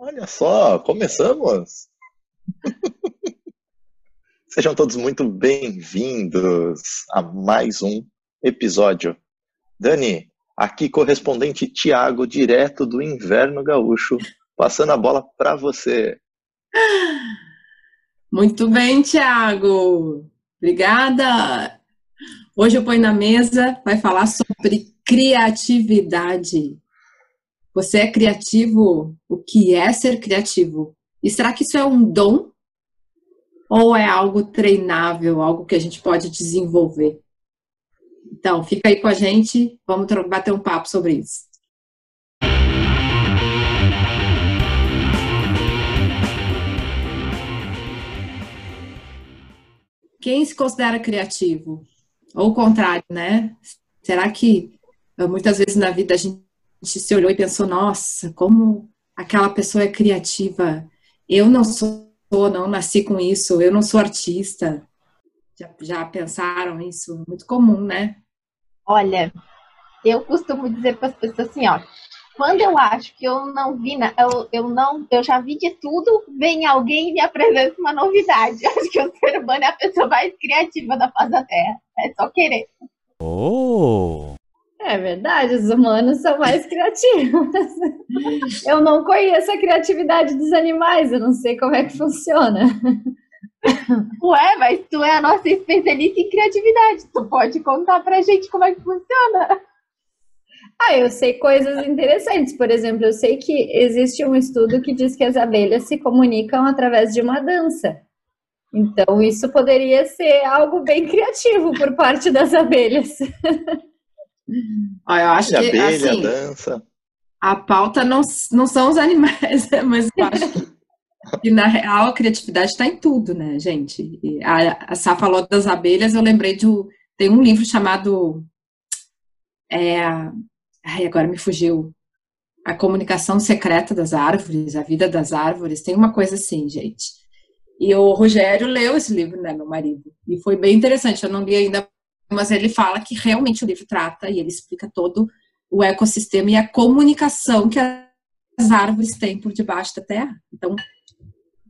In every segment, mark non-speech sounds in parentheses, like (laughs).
Olha só, começamos! (laughs) Sejam todos muito bem-vindos a mais um episódio. Dani, aqui correspondente Tiago, direto do Inverno Gaúcho, passando a bola para você. (sighs) Muito bem, Tiago. Obrigada. Hoje eu ponho na mesa, vai falar sobre criatividade. Você é criativo? O que é ser criativo? E será que isso é um dom? Ou é algo treinável, algo que a gente pode desenvolver? Então, fica aí com a gente, vamos bater um papo sobre isso. Quem se considera criativo? Ou o contrário, né? Será que eh, muitas vezes na vida a gente se olhou e pensou, nossa, como aquela pessoa é criativa. Eu não sou, não nasci com isso, eu não sou artista. Já, já pensaram isso? Muito comum, né? Olha, eu costumo dizer para as pessoas assim, ó, quando eu acho que eu não vi, eu, eu não, eu já vi de tudo, vem alguém e me apresenta uma novidade. Eu (laughs) acho que o ser humano é a pessoa mais criativa da face da Terra. É só querer. Oh! É verdade, os humanos são mais criativos. (laughs) Eu não conheço a criatividade dos animais, eu não sei como é que funciona. Ué, mas tu é a nossa especialista em criatividade. Tu pode contar pra gente como é que funciona? Ah, eu sei coisas interessantes. Por exemplo, eu sei que existe um estudo que diz que as abelhas se comunicam através de uma dança. Então, isso poderia ser algo bem criativo por parte das abelhas. (laughs) Ah, eu acho que abelha, assim, dança. a pauta não, não são os (laughs) animais, né? mas eu acho que, que, na real a criatividade está em tudo, né, gente? E a, a Sá falou das abelhas, eu lembrei de tem um livro chamado é, ai, agora me fugiu a comunicação secreta das árvores, a vida das árvores, tem uma coisa assim, gente. E o Rogério leu esse livro, né, meu marido, e foi bem interessante. Eu não li ainda mas ele fala que realmente o livro trata e ele explica todo o ecossistema e a comunicação que as árvores têm por debaixo da terra. Então,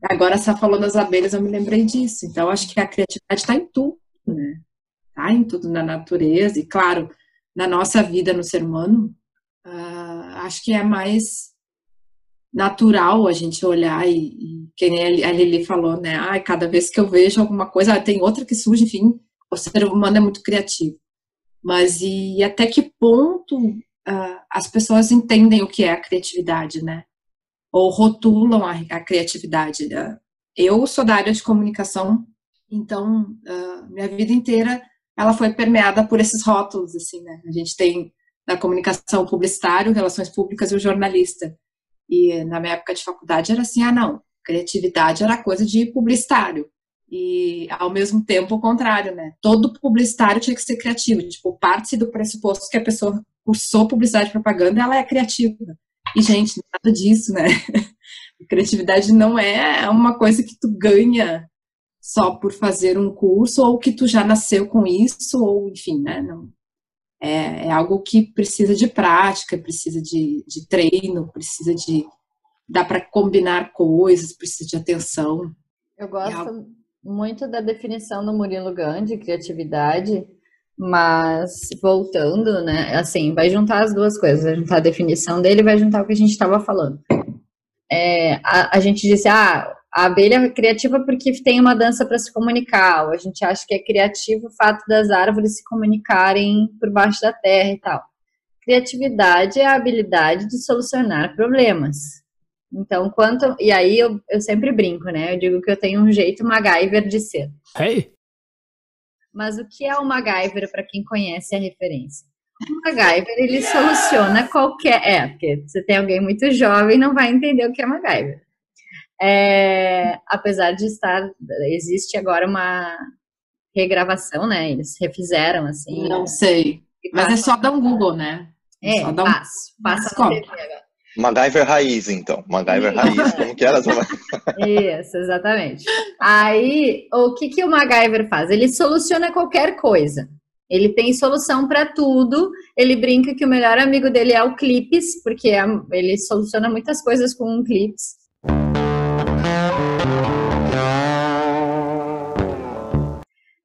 agora só falou das abelhas, eu me lembrei disso. Então, acho que a criatividade está em tudo, né? Está em tudo na natureza e, claro, na nossa vida no ser humano. Uh, acho que é mais natural a gente olhar e, e quem a Lili falou, né? Ah, cada vez que eu vejo alguma coisa, ah, tem outra que surge, enfim, o ser humano é muito criativo. Mas e até que ponto uh, as pessoas entendem o que é a criatividade, né? Ou rotulam a, a criatividade. Uh, eu sou da área de comunicação, então uh, minha vida inteira ela foi permeada por esses rótulos, assim, né? A gente tem na comunicação publicitário, relações públicas e o jornalista. E na minha época de faculdade era assim, ah, não, criatividade era coisa de publicitário. E, ao mesmo tempo, o contrário, né? Todo publicitário tinha que ser criativo. Tipo, parte do pressuposto que a pessoa cursou publicidade e propaganda, ela é criativa. E, gente, nada disso, né? (laughs) criatividade não é uma coisa que tu ganha só por fazer um curso, ou que tu já nasceu com isso, ou, enfim, né? Não, é, é algo que precisa de prática, precisa de, de treino, precisa de... dá para combinar coisas, precisa de atenção. Eu gosto... É algo muito da definição do Murilo Gandhi, criatividade, mas voltando, né, assim, vai juntar as duas coisas, vai juntar a definição dele vai juntar o que a gente estava falando. É, a, a, gente disse, ah, a abelha é criativa porque tem uma dança para se comunicar, ou a gente acha que é criativo o fato das árvores se comunicarem por baixo da terra e tal. Criatividade é a habilidade de solucionar problemas. Então, quanto. E aí eu, eu sempre brinco, né? Eu digo que eu tenho um jeito MacGyver de ser. Hey! Mas o que é o MacGyver para quem conhece a referência? O MacGyver, ele soluciona qualquer. É, porque você tem alguém muito jovem não vai entender o que é MacGyver. É, apesar de estar. Existe agora uma regravação, né? Eles refizeram, assim. Não sei. Mas é só dar um Google, né? É, só um... passa, passa no TV agora. MacGyver raiz, então. MacGyver raiz, como que era? (laughs) Isso, exatamente. Aí, o que, que o MacGyver faz? Ele soluciona qualquer coisa. Ele tem solução para tudo. Ele brinca que o melhor amigo dele é o Clips, porque é, ele soluciona muitas coisas com um Clips.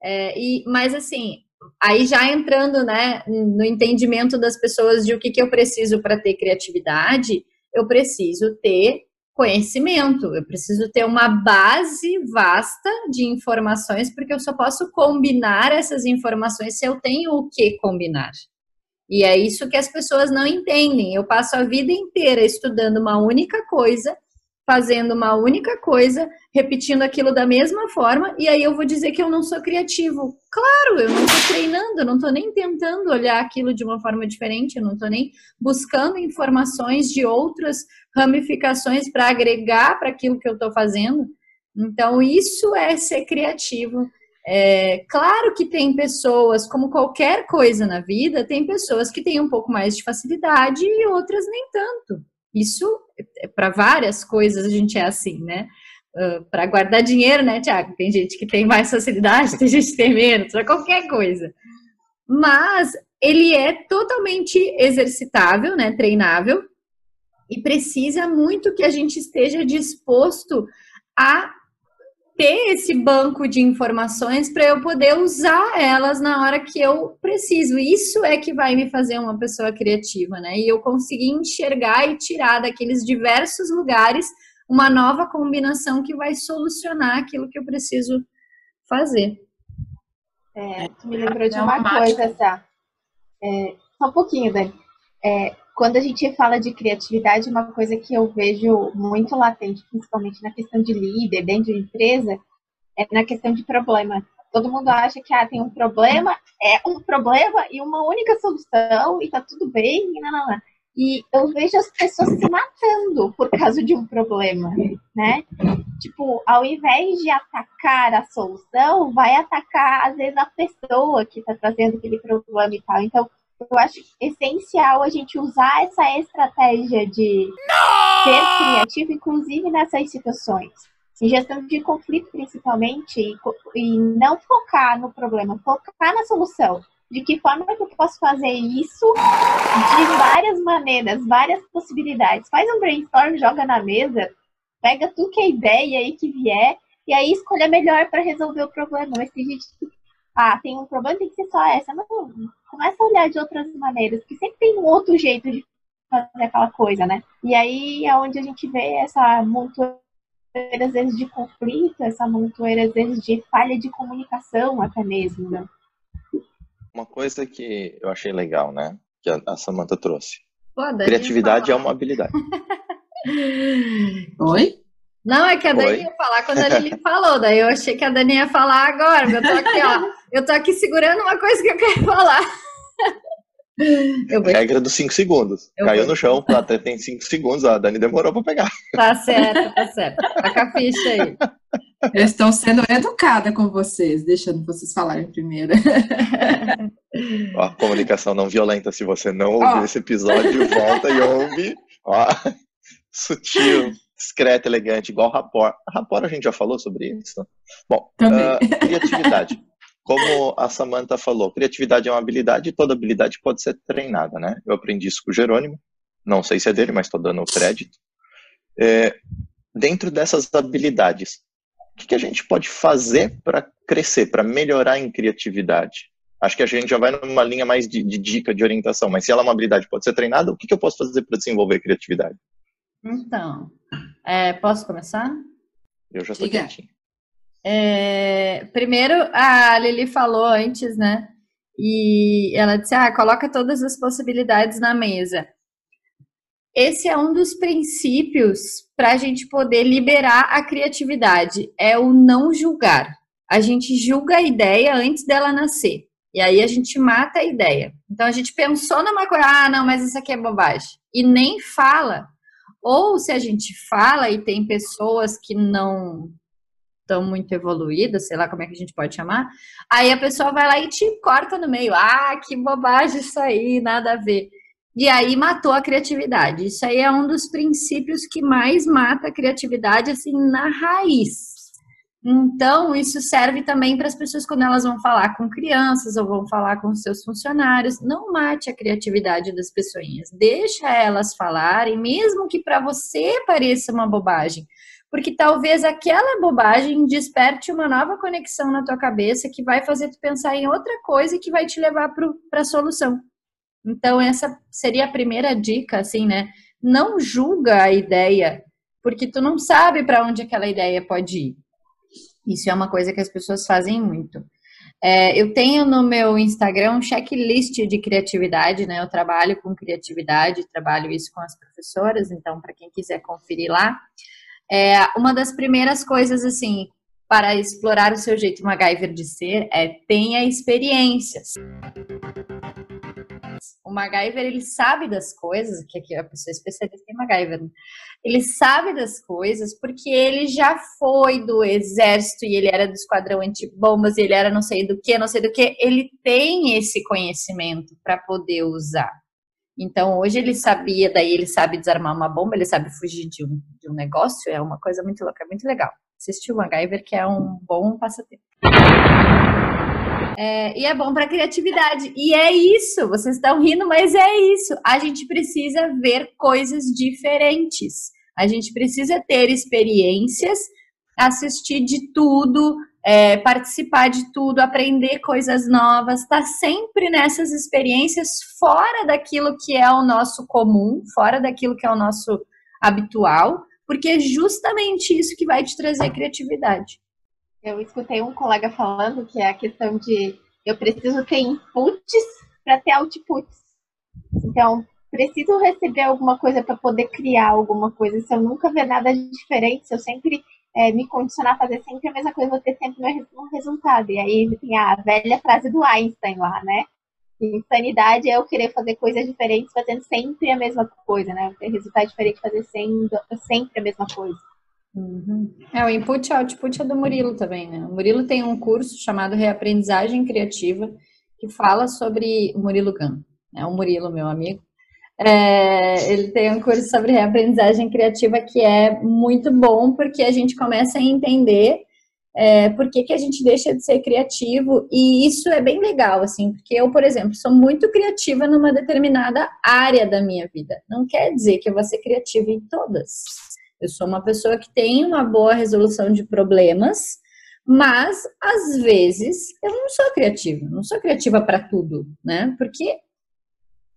É, e, mas assim, aí já entrando né, no entendimento das pessoas de o que, que eu preciso para ter criatividade, eu preciso ter conhecimento, eu preciso ter uma base vasta de informações, porque eu só posso combinar essas informações se eu tenho o que combinar. E é isso que as pessoas não entendem. Eu passo a vida inteira estudando uma única coisa fazendo uma única coisa, repetindo aquilo da mesma forma, e aí eu vou dizer que eu não sou criativo. Claro, eu não estou treinando, eu não estou nem tentando olhar aquilo de uma forma diferente, eu não estou nem buscando informações de outras ramificações para agregar para aquilo que eu estou fazendo. Então, isso é ser criativo. É, claro que tem pessoas, como qualquer coisa na vida, tem pessoas que têm um pouco mais de facilidade e outras nem tanto. Isso, para várias coisas, a gente é assim, né? Uh, para guardar dinheiro, né, Tiago? Tem gente que tem mais facilidade, (laughs) tem gente que tem menos, para qualquer coisa. Mas ele é totalmente exercitável, né, treinável, e precisa muito que a gente esteja disposto a ter esse banco de informações para eu poder usar elas na hora que eu preciso. Isso é que vai me fazer uma pessoa criativa, né? E eu conseguir enxergar e tirar daqueles diversos lugares uma nova combinação que vai solucionar aquilo que eu preciso fazer. É, tu me lembrou de uma coisa, tá? É, só um pouquinho, Dani. É, quando a gente fala de criatividade, uma coisa que eu vejo muito latente, principalmente na questão de líder, dentro de empresa, é na questão de problema. Todo mundo acha que ah, tem um problema, é um problema e uma única solução e tá tudo bem, e não, não, não. E eu vejo as pessoas se matando por causa de um problema, né? Tipo, ao invés de atacar a solução, vai atacar, às vezes, a pessoa que está trazendo aquele problema e tal. Então, eu acho essencial a gente usar essa estratégia de não! ser criativo, inclusive nessas situações. Em gestão de conflito, principalmente, e, e não focar no problema, focar na solução. De que forma que eu posso fazer isso de várias maneiras, várias possibilidades. Faz um brainstorm, joga na mesa, pega tudo que é ideia aí que vier, e aí escolha melhor para resolver o problema. Mas tem gente que ah, tem um problema, tem que ser só essa. Não, começa a olhar de outras maneiras, porque sempre tem um outro jeito de fazer aquela coisa, né? E aí é onde a gente vê essa montoeira, às vezes, de conflito, essa montoeira, às vezes, de falha de comunicação até mesmo, né? Uma coisa que eu achei legal, né? Que a Samantha trouxe. Pô, Criatividade é uma habilidade. (laughs) Oi? Não, é que a Dani Oi? ia falar quando a Lili falou, daí eu achei que a Dani ia falar agora, eu tô aqui, ó, eu tô aqui segurando uma coisa que eu quero falar. Eu vou... Regra dos 5 segundos. Eu Caiu vou... no chão, até tem 5 segundos, a Dani demorou pra pegar. Tá certo, tá certo. Tá com a ficha aí. Eu estou sendo educada com vocês, deixando vocês falarem primeiro. Ó, comunicação não violenta. Se você não ouviu esse episódio, volta e ouve. Ó, sutil discreto, elegante, igual rapor. Rapor a gente já falou sobre isso? Bom, uh, criatividade. Como a Samantha falou, criatividade é uma habilidade e toda habilidade pode ser treinada, né? Eu aprendi isso com o Jerônimo, não sei se é dele, mas estou dando o crédito. É, dentro dessas habilidades, o que, que a gente pode fazer para crescer, para melhorar em criatividade? Acho que a gente já vai numa linha mais de, de, dica, de orientação, mas se ela é uma habilidade pode ser treinada, o que, que eu posso fazer para desenvolver criatividade? Então, é, posso começar? Eu já estou quietinho. É, primeiro, a Lili falou antes, né? E ela disse: ah, coloca todas as possibilidades na mesa. Esse é um dos princípios para a gente poder liberar a criatividade, é o não julgar. A gente julga a ideia antes dela nascer. E aí a gente mata a ideia. Então a gente pensou numa coisa, ah, não, mas isso aqui é bobagem. E nem fala ou se a gente fala e tem pessoas que não estão muito evoluídas, sei lá como é que a gente pode chamar, aí a pessoa vai lá e te corta no meio. Ah, que bobagem isso aí, nada a ver. E aí matou a criatividade. Isso aí é um dos princípios que mais mata a criatividade, assim, na raiz. Então, isso serve também para as pessoas quando elas vão falar com crianças ou vão falar com seus funcionários. Não mate a criatividade das pessoas. Deixa elas falarem, mesmo que para você pareça uma bobagem. Porque talvez aquela bobagem desperte uma nova conexão na tua cabeça que vai fazer tu pensar em outra coisa e que vai te levar para a solução. Então, essa seria a primeira dica, assim, né? Não julga a ideia, porque tu não sabe para onde aquela ideia pode ir. Isso é uma coisa que as pessoas fazem muito. É, eu tenho no meu Instagram um checklist de criatividade, né? Eu trabalho com criatividade, trabalho isso com as professoras, então, para quem quiser conferir lá. É, uma das primeiras coisas, assim, para explorar o seu jeito MacGyver de ser é tenha experiências o MacGyver, ele sabe das coisas, que aqui a pessoa é especialista em MacGyver, né? ele sabe das coisas porque ele já foi do exército e ele era do esquadrão antibombas, ele era não sei do que, não sei do que, ele tem esse conhecimento para poder usar. Então, hoje ele sabia, daí ele sabe desarmar uma bomba, ele sabe fugir de um, de um negócio, é uma coisa muito louca, é muito legal. Assistir o MacGyver, que é um bom passatempo. É, e é bom para criatividade. E é isso, vocês estão rindo, mas é isso. A gente precisa ver coisas diferentes. A gente precisa ter experiências, assistir de tudo, é, participar de tudo, aprender coisas novas, estar tá sempre nessas experiências fora daquilo que é o nosso comum, fora daquilo que é o nosso habitual, porque é justamente isso que vai te trazer criatividade. Eu escutei um colega falando que é a questão de eu preciso ter inputs para ter outputs. Então, preciso receber alguma coisa para poder criar alguma coisa. Se eu nunca ver nada diferente, se eu sempre é, me condicionar a fazer sempre a mesma coisa, vou ter sempre um resultado. E aí tem a velha frase do Einstein lá, né? Insanidade é eu querer fazer coisas diferentes fazendo sempre a mesma coisa, né? Ter resultado diferente fazendo sempre a mesma coisa. Uhum. É, o input e output é do Murilo também, né? O Murilo tem um curso chamado Reaprendizagem Criativa, que fala sobre o Murilo Gun, né? O Murilo, meu amigo. É, ele tem um curso sobre reaprendizagem criativa que é muito bom, porque a gente começa a entender é, por que, que a gente deixa de ser criativo, e isso é bem legal, assim, porque eu, por exemplo, sou muito criativa numa determinada área da minha vida. Não quer dizer que eu vou ser criativa em todas. Eu sou uma pessoa que tem uma boa resolução de problemas, mas às vezes eu não sou criativa, não sou criativa para tudo, né? Porque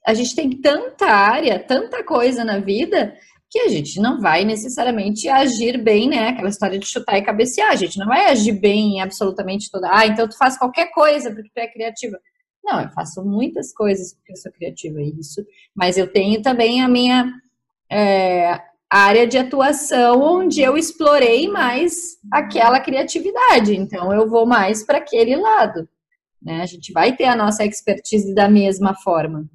a gente tem tanta área, tanta coisa na vida que a gente não vai necessariamente agir bem, né? Aquela história de chutar e cabecear, a gente não vai agir bem em absolutamente toda. Ah, então tu faz qualquer coisa porque tu é criativa. Não, eu faço muitas coisas porque eu sou criativa, isso. Mas eu tenho também a minha é, área de atuação onde eu explorei mais aquela criatividade. Então, eu vou mais para aquele lado. Né? A gente vai ter a nossa expertise da mesma forma.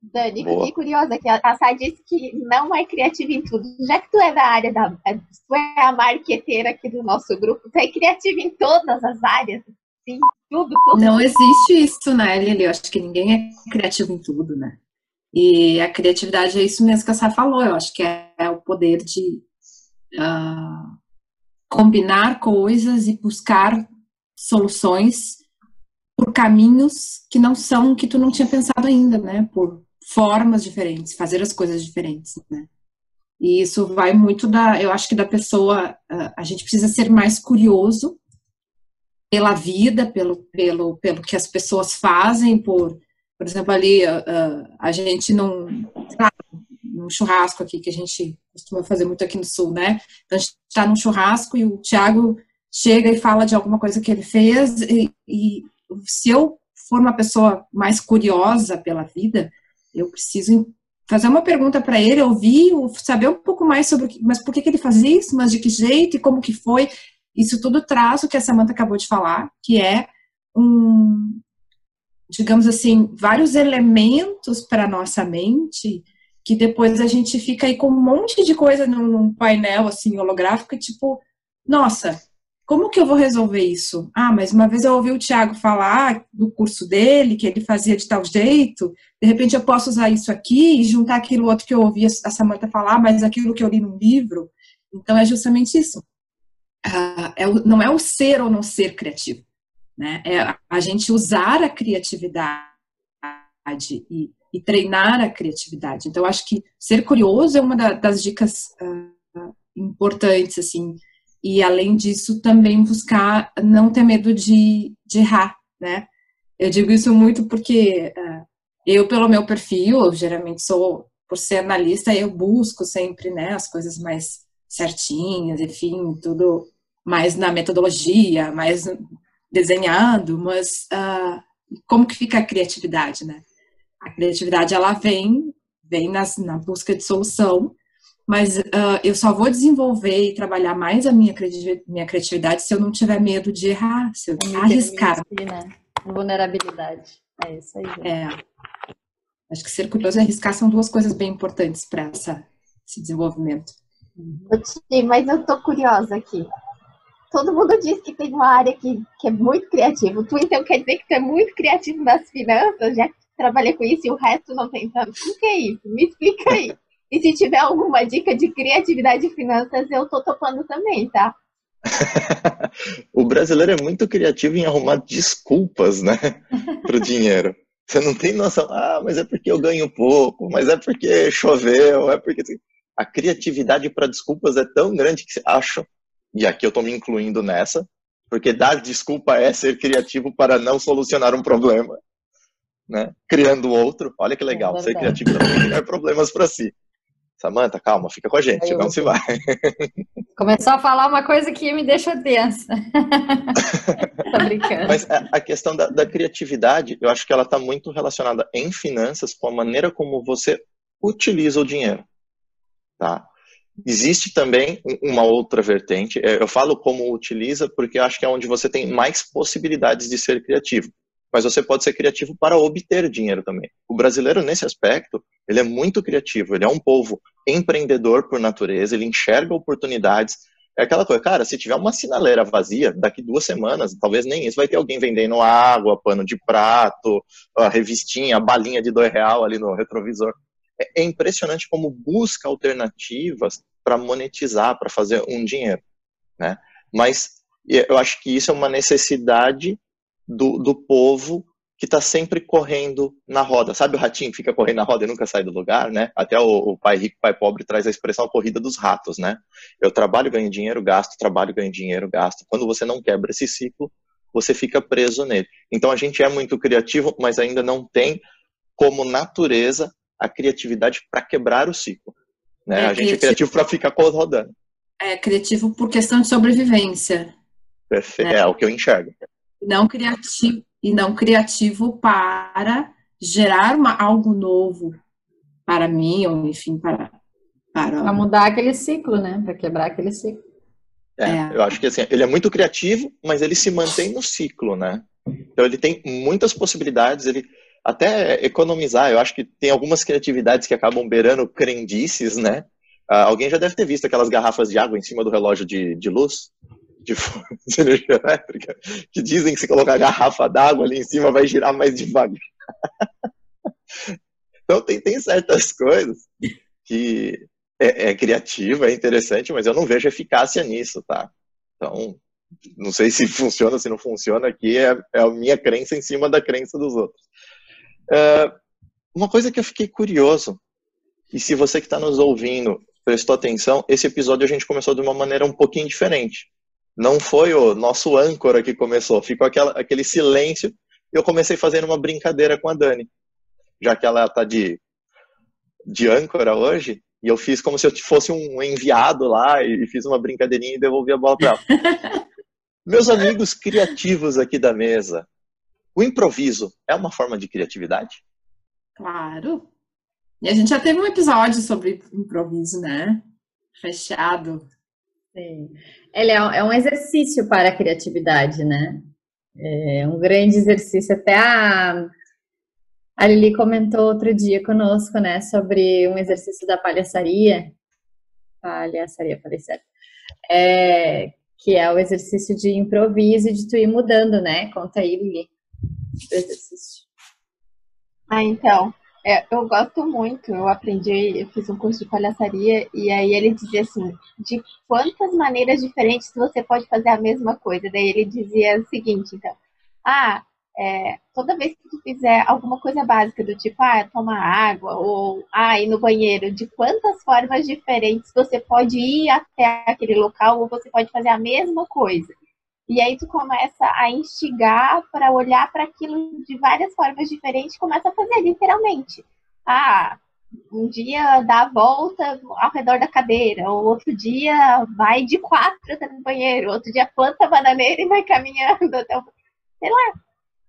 Dani, fiquei curiosa que a Sá disse que não é criativa em tudo. Já que tu é da área da. Tu é a marqueteira aqui do nosso grupo, tu é criativa em todas as áreas. Sim, tudo, tudo. Não existe isso, né, Lili? Eu acho que ninguém é criativo em tudo, né? E a criatividade é isso mesmo que a Sá falou, eu acho que é, é o poder de uh, combinar coisas e buscar soluções por caminhos que não são que tu não tinha pensado ainda, né? Por formas diferentes, fazer as coisas diferentes, né? E isso vai muito da, eu acho que da pessoa, uh, a gente precisa ser mais curioso pela vida, pelo, pelo, pelo que as pessoas fazem, por por exemplo, ali uh, a gente não. num churrasco aqui que a gente costuma fazer muito aqui no sul, né? Então a gente está num churrasco e o Thiago chega e fala de alguma coisa que ele fez e, e se eu for uma pessoa mais curiosa pela vida, eu preciso fazer uma pergunta para ele, ouvir, saber um pouco mais sobre que, mas por que, que ele faz isso, mas de que jeito e como que foi. Isso tudo traz o que a Samantha acabou de falar, que é um, digamos assim, vários elementos para nossa mente que depois a gente fica aí com um monte de coisa num, painel assim holográfico e tipo, nossa, como que eu vou resolver isso? Ah, mas uma vez eu ouvi o Tiago falar do curso dele, que ele fazia de tal jeito, de repente eu posso usar isso aqui e juntar aquilo outro que eu ouvi a Samantha falar, mas aquilo que eu li num livro. Então é justamente isso. uh, é não é o ser ou não ser criativo, né? É a gente usar a criatividade e, e treinar a criatividade. Então, acho que ser curioso é uma da, das dicas uh, importantes, assim. E, além disso, também buscar não ter medo de, de errar, né? Eu digo isso muito porque uh, eu, pelo meu perfil, eu geralmente sou, por ser analista, eu busco sempre, né, as coisas mais certinhas, enfim, tudo mais na metodologia, mais desenhado, mas uh, como que fica a criatividade, né? A criatividade, ela vem, vem nas, na busca de solução, mas uh, eu só vou desenvolver e trabalhar mais a minha, minha criatividade se eu não tiver medo de errar, se eu arriscar. Né? Vulnerabilidade, é isso aí. É. Acho que ser curioso e arriscar são duas coisas bem importantes para esse desenvolvimento. Sim, mas eu tô curiosa aqui. Todo mundo diz que tem uma área que, que é muito criativa. Tu então quer dizer que tu é muito criativo nas finanças, já que trabalhei com isso e o resto não tem tanto. O que é isso? Me explica aí. E se tiver alguma dica de criatividade e finanças, eu tô topando também, tá? (laughs) o brasileiro é muito criativo em arrumar desculpas, né, (laughs) pro dinheiro. Você não tem noção, ah, mas é porque eu ganho pouco, mas é porque choveu, é porque a criatividade para desculpas é tão grande que você acha, e aqui eu estou me incluindo nessa, porque dar desculpa é ser criativo para não solucionar um problema, né? Criando outro. Olha que legal, é ser criativo também criar problemas para si. Samanta, calma, fica com a gente, não se vai. Começou a falar uma coisa que me deixa tensa. (laughs) tá brincando. Mas a, a questão da, da, criatividade, eu acho que ela está muito relacionada em finanças com a maneira como você utiliza o dinheiro tá? Existe também uma outra vertente, é, eu falo como utiliza porque acho que é onde você tem mais possibilidades de ser criativo, mas você pode ser criativo para obter dinheiro também. O brasileiro, nesse aspecto, ele é muito criativo, ele é um povo empreendedor por natureza, ele enxerga oportunidades, é aquela coisa, cara, se tiver uma sinaleira vazia, daqui duas semanas, talvez nem isso, vai ter alguém vendendo água, pano de prato, a revistinha, a balinha de dois real ali no retrovisor é impressionante como busca alternativas para monetizar, para fazer um dinheiro, né? Mas eu acho que isso é uma necessidade do, do povo que está sempre correndo na roda. Sabe o ratinho que fica correndo na roda e nunca sai do lugar, né? Até o, o pai rico, pai pobre traz a expressão corrida dos ratos, né? Eu trabalho, ganho dinheiro, gasto, trabalho, ganho dinheiro, gasto. Quando você não quebra esse ciclo, você fica preso nele. Então a gente é muito criativo, mas ainda não tem como natureza a criatividade para quebrar o ciclo. Né? É, a gente é criativo, é criativo para ficar rodando. É criativo por questão de sobrevivência. Perfeito. Né? É o que eu enxergo. Não criativo e não criativo para gerar uma, algo novo para mim ou enfim para para, para mudar aquele ciclo, né? Para quebrar aquele ciclo. É, é, eu acho que assim, ele é muito criativo, mas ele se mantém no ciclo, né? Então ele tem muitas possibilidades, ele até economizar. Eu acho que tem algumas criatividades que acabam beirando crendices, né? Uh, alguém já deve ter visto aquelas garrafas de água em cima do relógio de, de luz, de, (laughs) de energia elétrica, que dizem que se colocar a garrafa d'água ali em cima vai girar mais devagar. (laughs) então tem, tem certas coisas que é, é criativa, é interessante, mas eu não vejo eficácia nisso, tá? Então, não sei se (laughs) funciona, se não funciona, aqui é, é a minha crença em cima da crença dos outros. Uh, uma coisa que eu fiquei curioso, e se você que está nos ouvindo prestou atenção, esse episódio a gente começou de uma maneira um pouquinho diferente. Não foi o nosso âncora que começou, ficou aquela, aquele silêncio. E eu comecei fazendo uma brincadeira com a Dani, já que ela está de, de âncora hoje. E eu fiz como se eu fosse um enviado lá e fiz uma brincadeirinha e devolvi a bola para ela. (laughs) Meus amigos criativos aqui da mesa, o improviso é uma forma de criatividade? Claro. E a gente já teve um episódio sobre improviso, né? Fechado. Sim. Ele é um exercício para a criatividade, né? É um grande exercício. Até a, a Lili comentou outro dia conosco, né, sobre um exercício da palhaçaria. Palhaçaria, falei certo. É, que é o exercício de improviso e de tu ir mudando, né? Conta aí, Lili do exercício? Ah, então. É, eu gosto muito, eu aprendi, eu fiz um curso de palhaçaria e aí ele dizia assim, de quantas maneiras diferentes você pode fazer a mesma coisa. Daí ele dizia o seguinte, então, ah, é, toda vez que tu fizer alguma coisa básica do tipo, ah, tomar água ou ah, ir no banheiro, de quantas formas diferentes você pode ir até aquele local ou você pode fazer a mesma coisa. E aí tu começa a instigar para olhar para aquilo de várias formas diferentes, começa a fazer literalmente. Ah, um dia dá a volta ao redor da cadeira, ou outro dia vai de quatro até no banheiro, outro dia planta a bananeira e vai caminhando até o... Sei lá,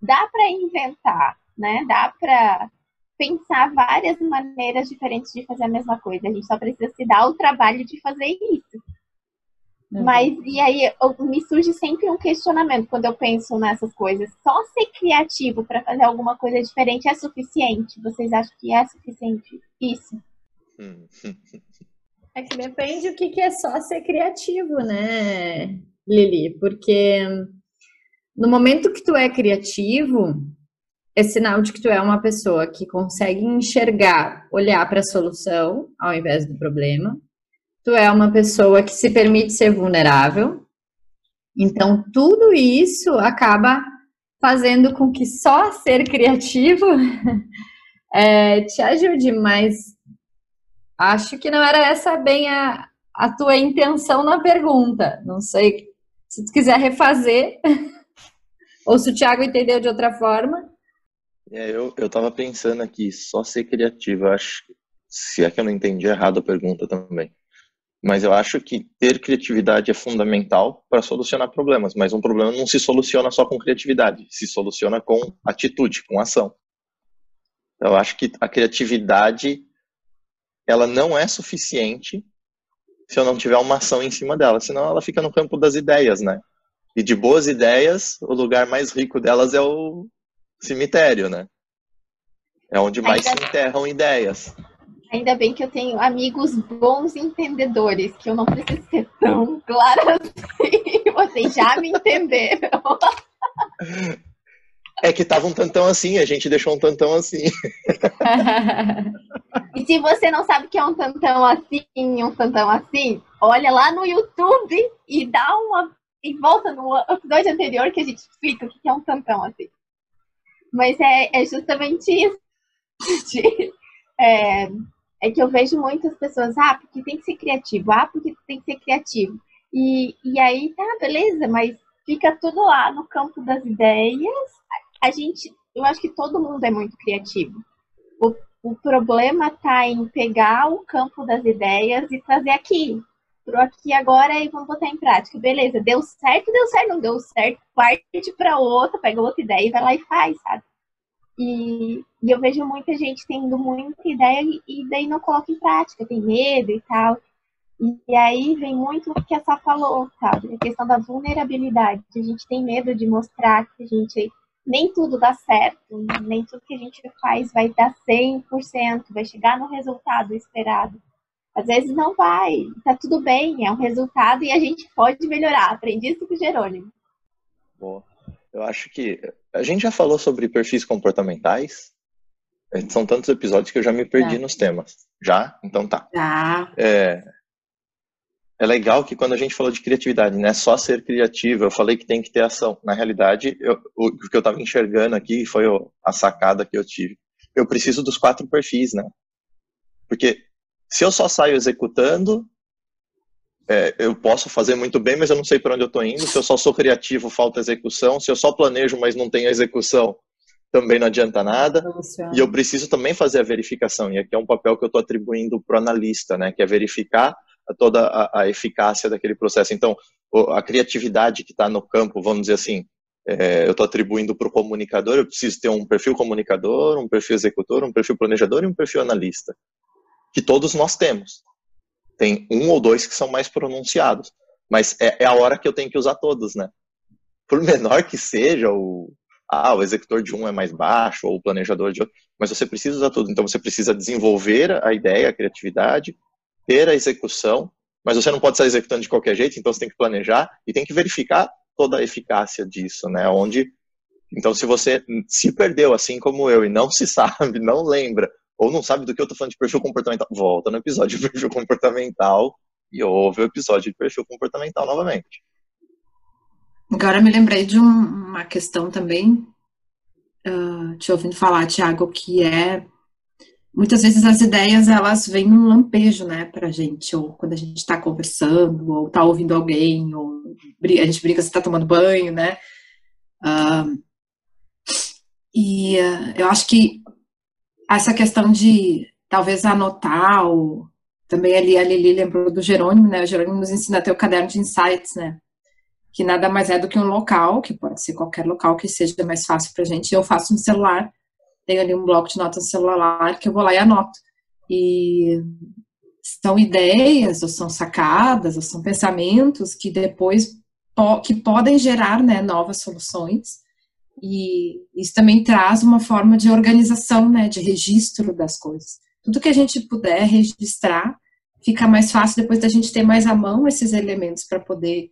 dá para inventar, né? Dá para pensar várias maneiras diferentes de fazer a mesma coisa. A gente só precisa se dar o trabalho de fazer isso. Uhum. Mas, e aí, eu, me surge sempre um questionamento quando eu penso nessas coisas. Só ser criativo para fazer alguma coisa diferente é suficiente? Vocês acham que é suficiente isso? (laughs) É que depende o que, que é só ser criativo, né, Lili? Porque no momento que tu é criativo, é sinal de que tu é uma pessoa que consegue enxergar, olhar para a solução ao invés do problema. Tu é uma pessoa que se permite ser vulnerável. Então, tudo isso acaba fazendo com que só ser criativo (laughs) é, te ajude, mas acho que não era essa bem a, a tua intenção na pergunta. Não sei se tu quiser refazer. (laughs) Ou se o Thiago entendeu de outra forma. É, eu, eu tava pensando aqui, só ser criativo, acho, se é que eu não entendi errado a pergunta também. Mas eu acho que ter criatividade é fundamental para solucionar problemas, mas um problema não se soluciona só com criatividade, se soluciona com atitude, com ação. Eu acho que a criatividade ela não é suficiente se eu não tiver uma ação em cima dela, senão ela fica no campo das ideias, né? E de boas ideias, o lugar mais rico delas é o cemitério, né? É onde mais Ainda... se enterram ideias. Ainda bem que eu tenho amigos bons entendedores, que eu não preciso ser tão clara (laughs) assim. Vocês já me entenderam. É que tava um tantão assim, a gente deixou um tantão assim. (laughs) e se você não sabe o que é um tantão assim, um tantão assim, olha lá no YouTube e dá uma e volta no episódio anterior que a gente explica o que é um tampão, assim. Mas é, é justamente isso. (laughs) é, é que eu vejo muitas pessoas, ah, porque tem que ser criativo, ah, porque tem que ser criativo. E, e aí, tá, beleza, mas fica tudo lá no campo das ideias. A gente, eu acho que todo mundo é muito criativo. O, o problema tá em pegar o campo das ideias e trazer aqui pro aqui agora e vamos botar em prática. Beleza, deu certo, deu certo, não deu certo, parte para outra, pega outra ideia e vai lá e faz, sabe? E, e, eu vejo muita gente tendo muita ideia e, daí não coloca em prática, tem medo e tal. E, e aí vem muito o que a Sá falou, sabe? A questão da vulnerabilidade. A gente tem medo de mostrar que a gente nem tudo dá certo, nem tudo que a gente faz vai dar 100%, vai chegar no resultado esperado. Às vezes não vai, tá tudo bem, é um resultado e a gente pode melhorar. Aprendi isso com o Jerônimo. Bom, eu acho que a gente já falou sobre perfis comportamentais. São tantos episódios que eu já me perdi nos temas. Já? Então tá. Já. É, é legal que quando a gente falou de criatividade, não é só ser criativo, eu falei que tem que ter ação. Na realidade, eu, o, que eu estava enxergando aqui foi a sacada que eu tive. Eu preciso dos quatro perfis, né? Porque se eu só saio executando, é, eu posso fazer muito bem, mas eu não sei para onde eu estou indo. Se eu só sou criativo, falta execução. Se eu só planejo, mas não tenho execução, também não adianta nada. E eu preciso também fazer a verificação. E aqui é um papel que eu estou atribuindo para o analista, né, que é verificar toda a, a, eficácia daquele processo. Então, a criatividade que está no campo, vamos dizer assim, é, eu estou atribuindo para o comunicador, eu preciso ter um perfil comunicador, um perfil executor, um perfil planejador e um perfil analista que todos nós temos. Tem um ou dois que são mais pronunciados, mas é, é a hora que eu tenho que usar todos, né? Por menor que seja, o, ah, o executor de um é mais baixo, ou o planejador de outro, mas você precisa usar tudo. Então você precisa desenvolver a ideia, a criatividade, ter a execução, mas você não pode estar executando de qualquer jeito, então você tem que planejar e tem que verificar toda a eficácia disso, né? Onde então, se você se perdeu, assim como eu, e não se (laughs) sabe, não lembra ou não sabe do que eu tô falando de perfil comportamental, volta no episódio de perfil comportamental e ouve o episódio de perfil comportamental novamente. Agora me lembrei de um, uma questão também, uh, te ouvindo falar, Tiago, que é muitas vezes as ideias elas vêm num lampejo, né, pra gente, ou quando a gente está conversando, ou tá ouvindo alguém, ou a gente brinca se tá tomando banho, né? Uh, e uh, eu acho que essa questão de talvez anotar, ou também ali a Lili lembrou do Jerônimo, né? O Jerônimo nos ensina a ter o caderno de insights, né? Que nada mais é do que um local, que pode ser qualquer local que seja mais fácil pra gente. Eu faço no celular, tenho ali um bloco de notas no celular que eu vou lá e anoto. E são ideias, ou são sacadas, ou são pensamentos que depois po que podem gerar né, novas soluções. E isso também traz uma forma de organização, né, de registro das coisas. Tudo que a gente puder registrar, fica mais fácil depois da gente ter mais à mão esses elementos para poder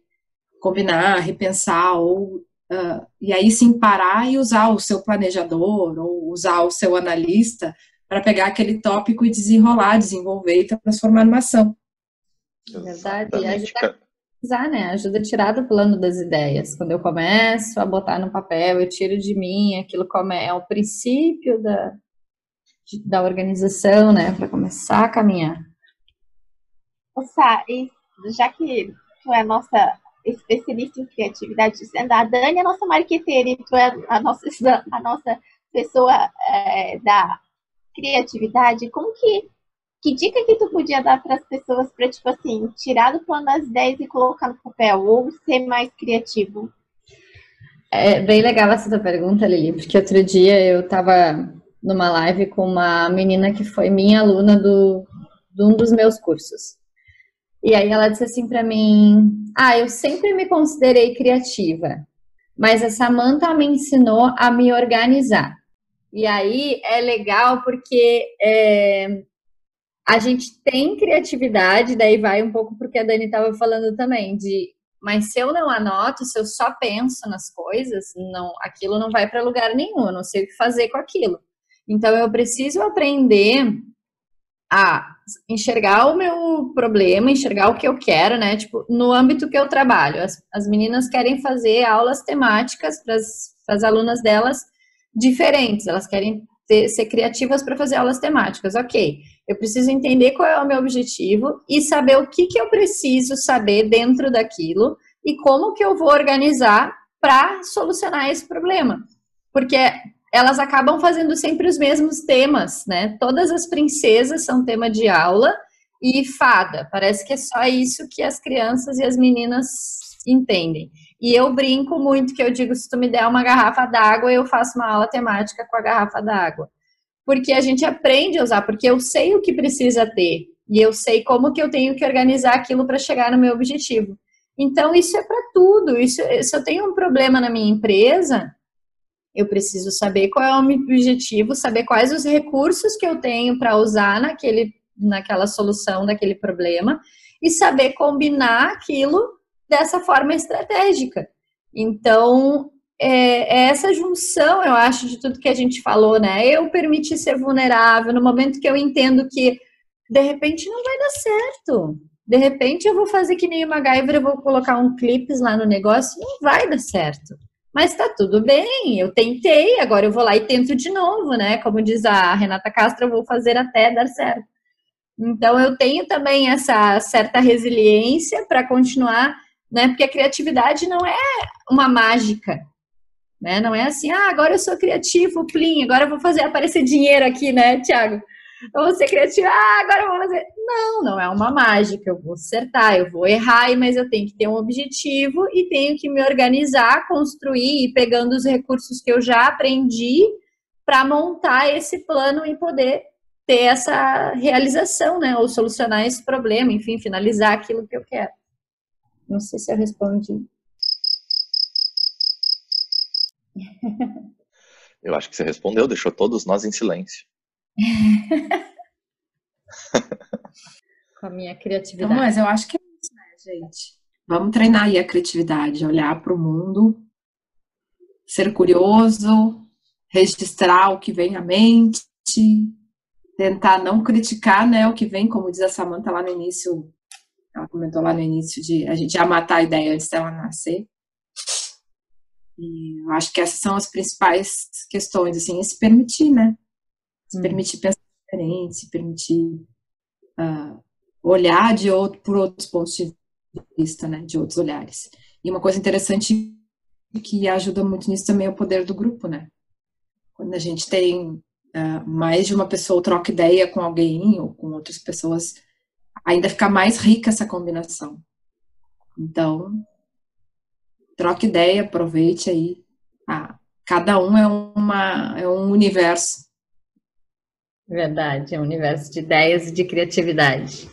combinar, repensar ou Uh, e aí sim parar e usar o seu planejador ou usar o seu analista para pegar aquele tópico e desenrolar, desenvolver e transformar numa ação. Verdade, né? Ajuda a tirar do plano das ideias. Quando eu começo a botar no papel, eu tiro de mim, aquilo como é, é o princípio da, da organização, né? Para começar a caminhar. Sá, e já que tu é nossa especialista em criatividade, sendo a Dani a nossa marqueteira e tu é a nossa, (laughs) a nossa pessoa é, da criatividade, como que que dica que tu podia dar para as pessoas para tipo assim tirar do plano das ideias e colocar no papel ou ser mais criativo? É bem legal essa tua pergunta, Lili, porque outro dia eu estava numa live com uma menina que foi minha aluna do, de um dos meus cursos. E aí ela disse assim para mim: "Ah, eu sempre me considerei criativa, mas a Samantha me ensinou a me organizar". E aí é legal porque é, a gente tem criatividade, daí vai um pouco porque a Dani estava falando também de, mas se eu não anoto, se eu só penso nas coisas, não, aquilo não vai para lugar nenhum, eu não sei o que fazer com aquilo. Então eu preciso aprender a enxergar o meu problema, enxergar o que eu quero, né? Tipo, no âmbito que eu trabalho. As, as meninas querem fazer aulas temáticas para as alunas delas diferentes, elas querem ter, ser criativas para fazer aulas temáticas. Ok, eu preciso entender qual é o meu objetivo e saber o que, que eu preciso saber dentro daquilo e como que eu vou organizar para solucionar esse problema. Porque elas acabam fazendo sempre os mesmos temas, né? Todas as princesas são tema de aula e fada. Parece que é só isso que as crianças e as meninas entendem. E eu brinco muito que eu digo, se tu me der uma garrafa d'água, eu faço uma aula temática com a garrafa d'água. Porque a gente aprende a usar, porque eu sei o que precisa ter e eu sei como que eu tenho que organizar aquilo para chegar no meu objetivo. Então isso é para tudo. Isso, se eu tenho um problema na minha empresa, eu preciso saber qual é o meu objetivo, saber quais os recursos que eu tenho para usar naquele, naquela solução daquele problema e saber combinar aquilo dessa forma estratégica. Então, é, é, essa junção, eu acho, de tudo que a gente falou, né? Eu permitir ser vulnerável no momento que eu entendo que de repente não vai dar certo. De repente eu vou fazer que nem uma MacGyver, eu vou colocar um clipes lá no negócio, não vai dar certo. Mas tá tudo bem, eu tentei, agora eu vou lá e tento de novo, né? Como diz a Renata Castro, eu vou fazer até dar certo. Então eu tenho também essa certa resiliência para continuar né? Porque a criatividade não é uma mágica, né? Não é assim, ah, agora eu sou criativo, plim, agora eu vou fazer aparecer dinheiro aqui, né, Tiago? Eu vou ser criativo, ah, agora eu vou fazer. Não, não é uma mágica, eu vou acertar, eu vou errar, mas eu tenho que ter um objetivo e tenho que me organizar, construir e pegando os recursos que eu já aprendi para montar esse plano e poder ter essa realização, né? Ou solucionar esse problema, enfim, finalizar aquilo que eu quero. Não sei se eu respondi. Eu acho que você respondeu, deixou todos nós em silêncio. (laughs) Com a minha criatividade. Então, mas eu acho que é isso, né, gente? Vamos treinar aí a criatividade, olhar para o mundo, ser curioso, registrar o que vem à mente, tentar não criticar, né, o que vem, como diz a Samantha lá no início, ela comentou lá no início de a gente já matar a ideia antes dela nascer. E eu acho que essas são as principais questões, assim, se permitir, né? Se hum. permitir pensar diferente, se permitir uh, olhar de outro, por outros pontos de vista, né? De outros olhares. E uma coisa interessante que ajuda muito nisso também é o poder do grupo, né? Quando a gente tem uh, mais de uma pessoa troca ideia com alguém ou com outras pessoas, ainda fica mais rica essa combinação. Então, troque ideia, aproveite aí. Ah, cada um é, uma, é um universo. Verdade, é um universo de ideias e de criatividade.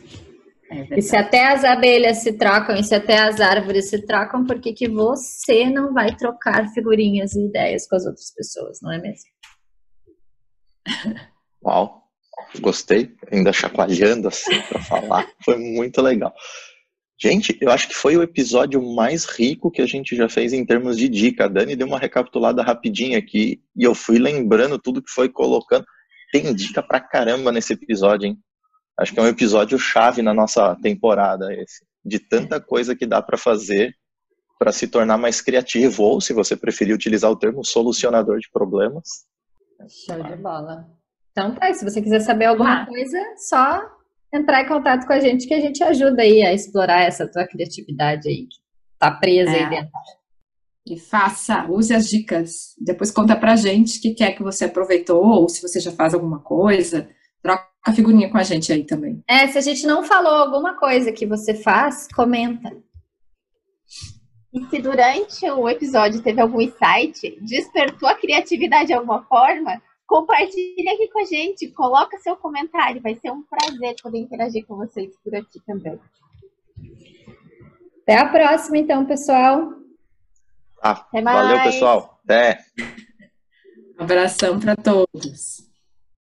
É e se até as abelhas se trocam, e se até as árvores se trocam, por que, que você não vai trocar figurinhas e ideias com as outras pessoas, não é mesmo? Uau, gostei, ainda chacoalhando assim para falar, foi muito legal. Gente, eu acho que foi o episódio mais rico que a gente já fez em termos de dica. A Dani deu uma recapitulada rapidinha aqui e eu fui lembrando tudo que foi colocando. Tem dica pra caramba nesse episódio, hein? Acho que é um episódio chave na nossa temporada esse, de tanta coisa que dá para fazer para se tornar mais criativo ou, se você preferir utilizar o termo solucionador de problemas. Show de bola. Então tá, se você quiser saber alguma ah. coisa, só entrar em contato com a gente que a gente ajuda aí a explorar essa tua criatividade aí que tá presa é. aí dentro. E faça, use as dicas. Depois conta pra gente o que quer que você aproveitou, ou se você já faz alguma coisa. Troca a figurinha com a gente aí também. É, se a gente não falou alguma coisa que você faz, comenta. E se durante o episódio teve algum insight, despertou a criatividade de alguma forma, compartilhe aqui com a gente, coloca seu comentário, vai ser um prazer poder interagir com vocês por aqui também. Até a próxima, então, pessoal. Ah, valeu, pessoal. Até. Um abração para todos.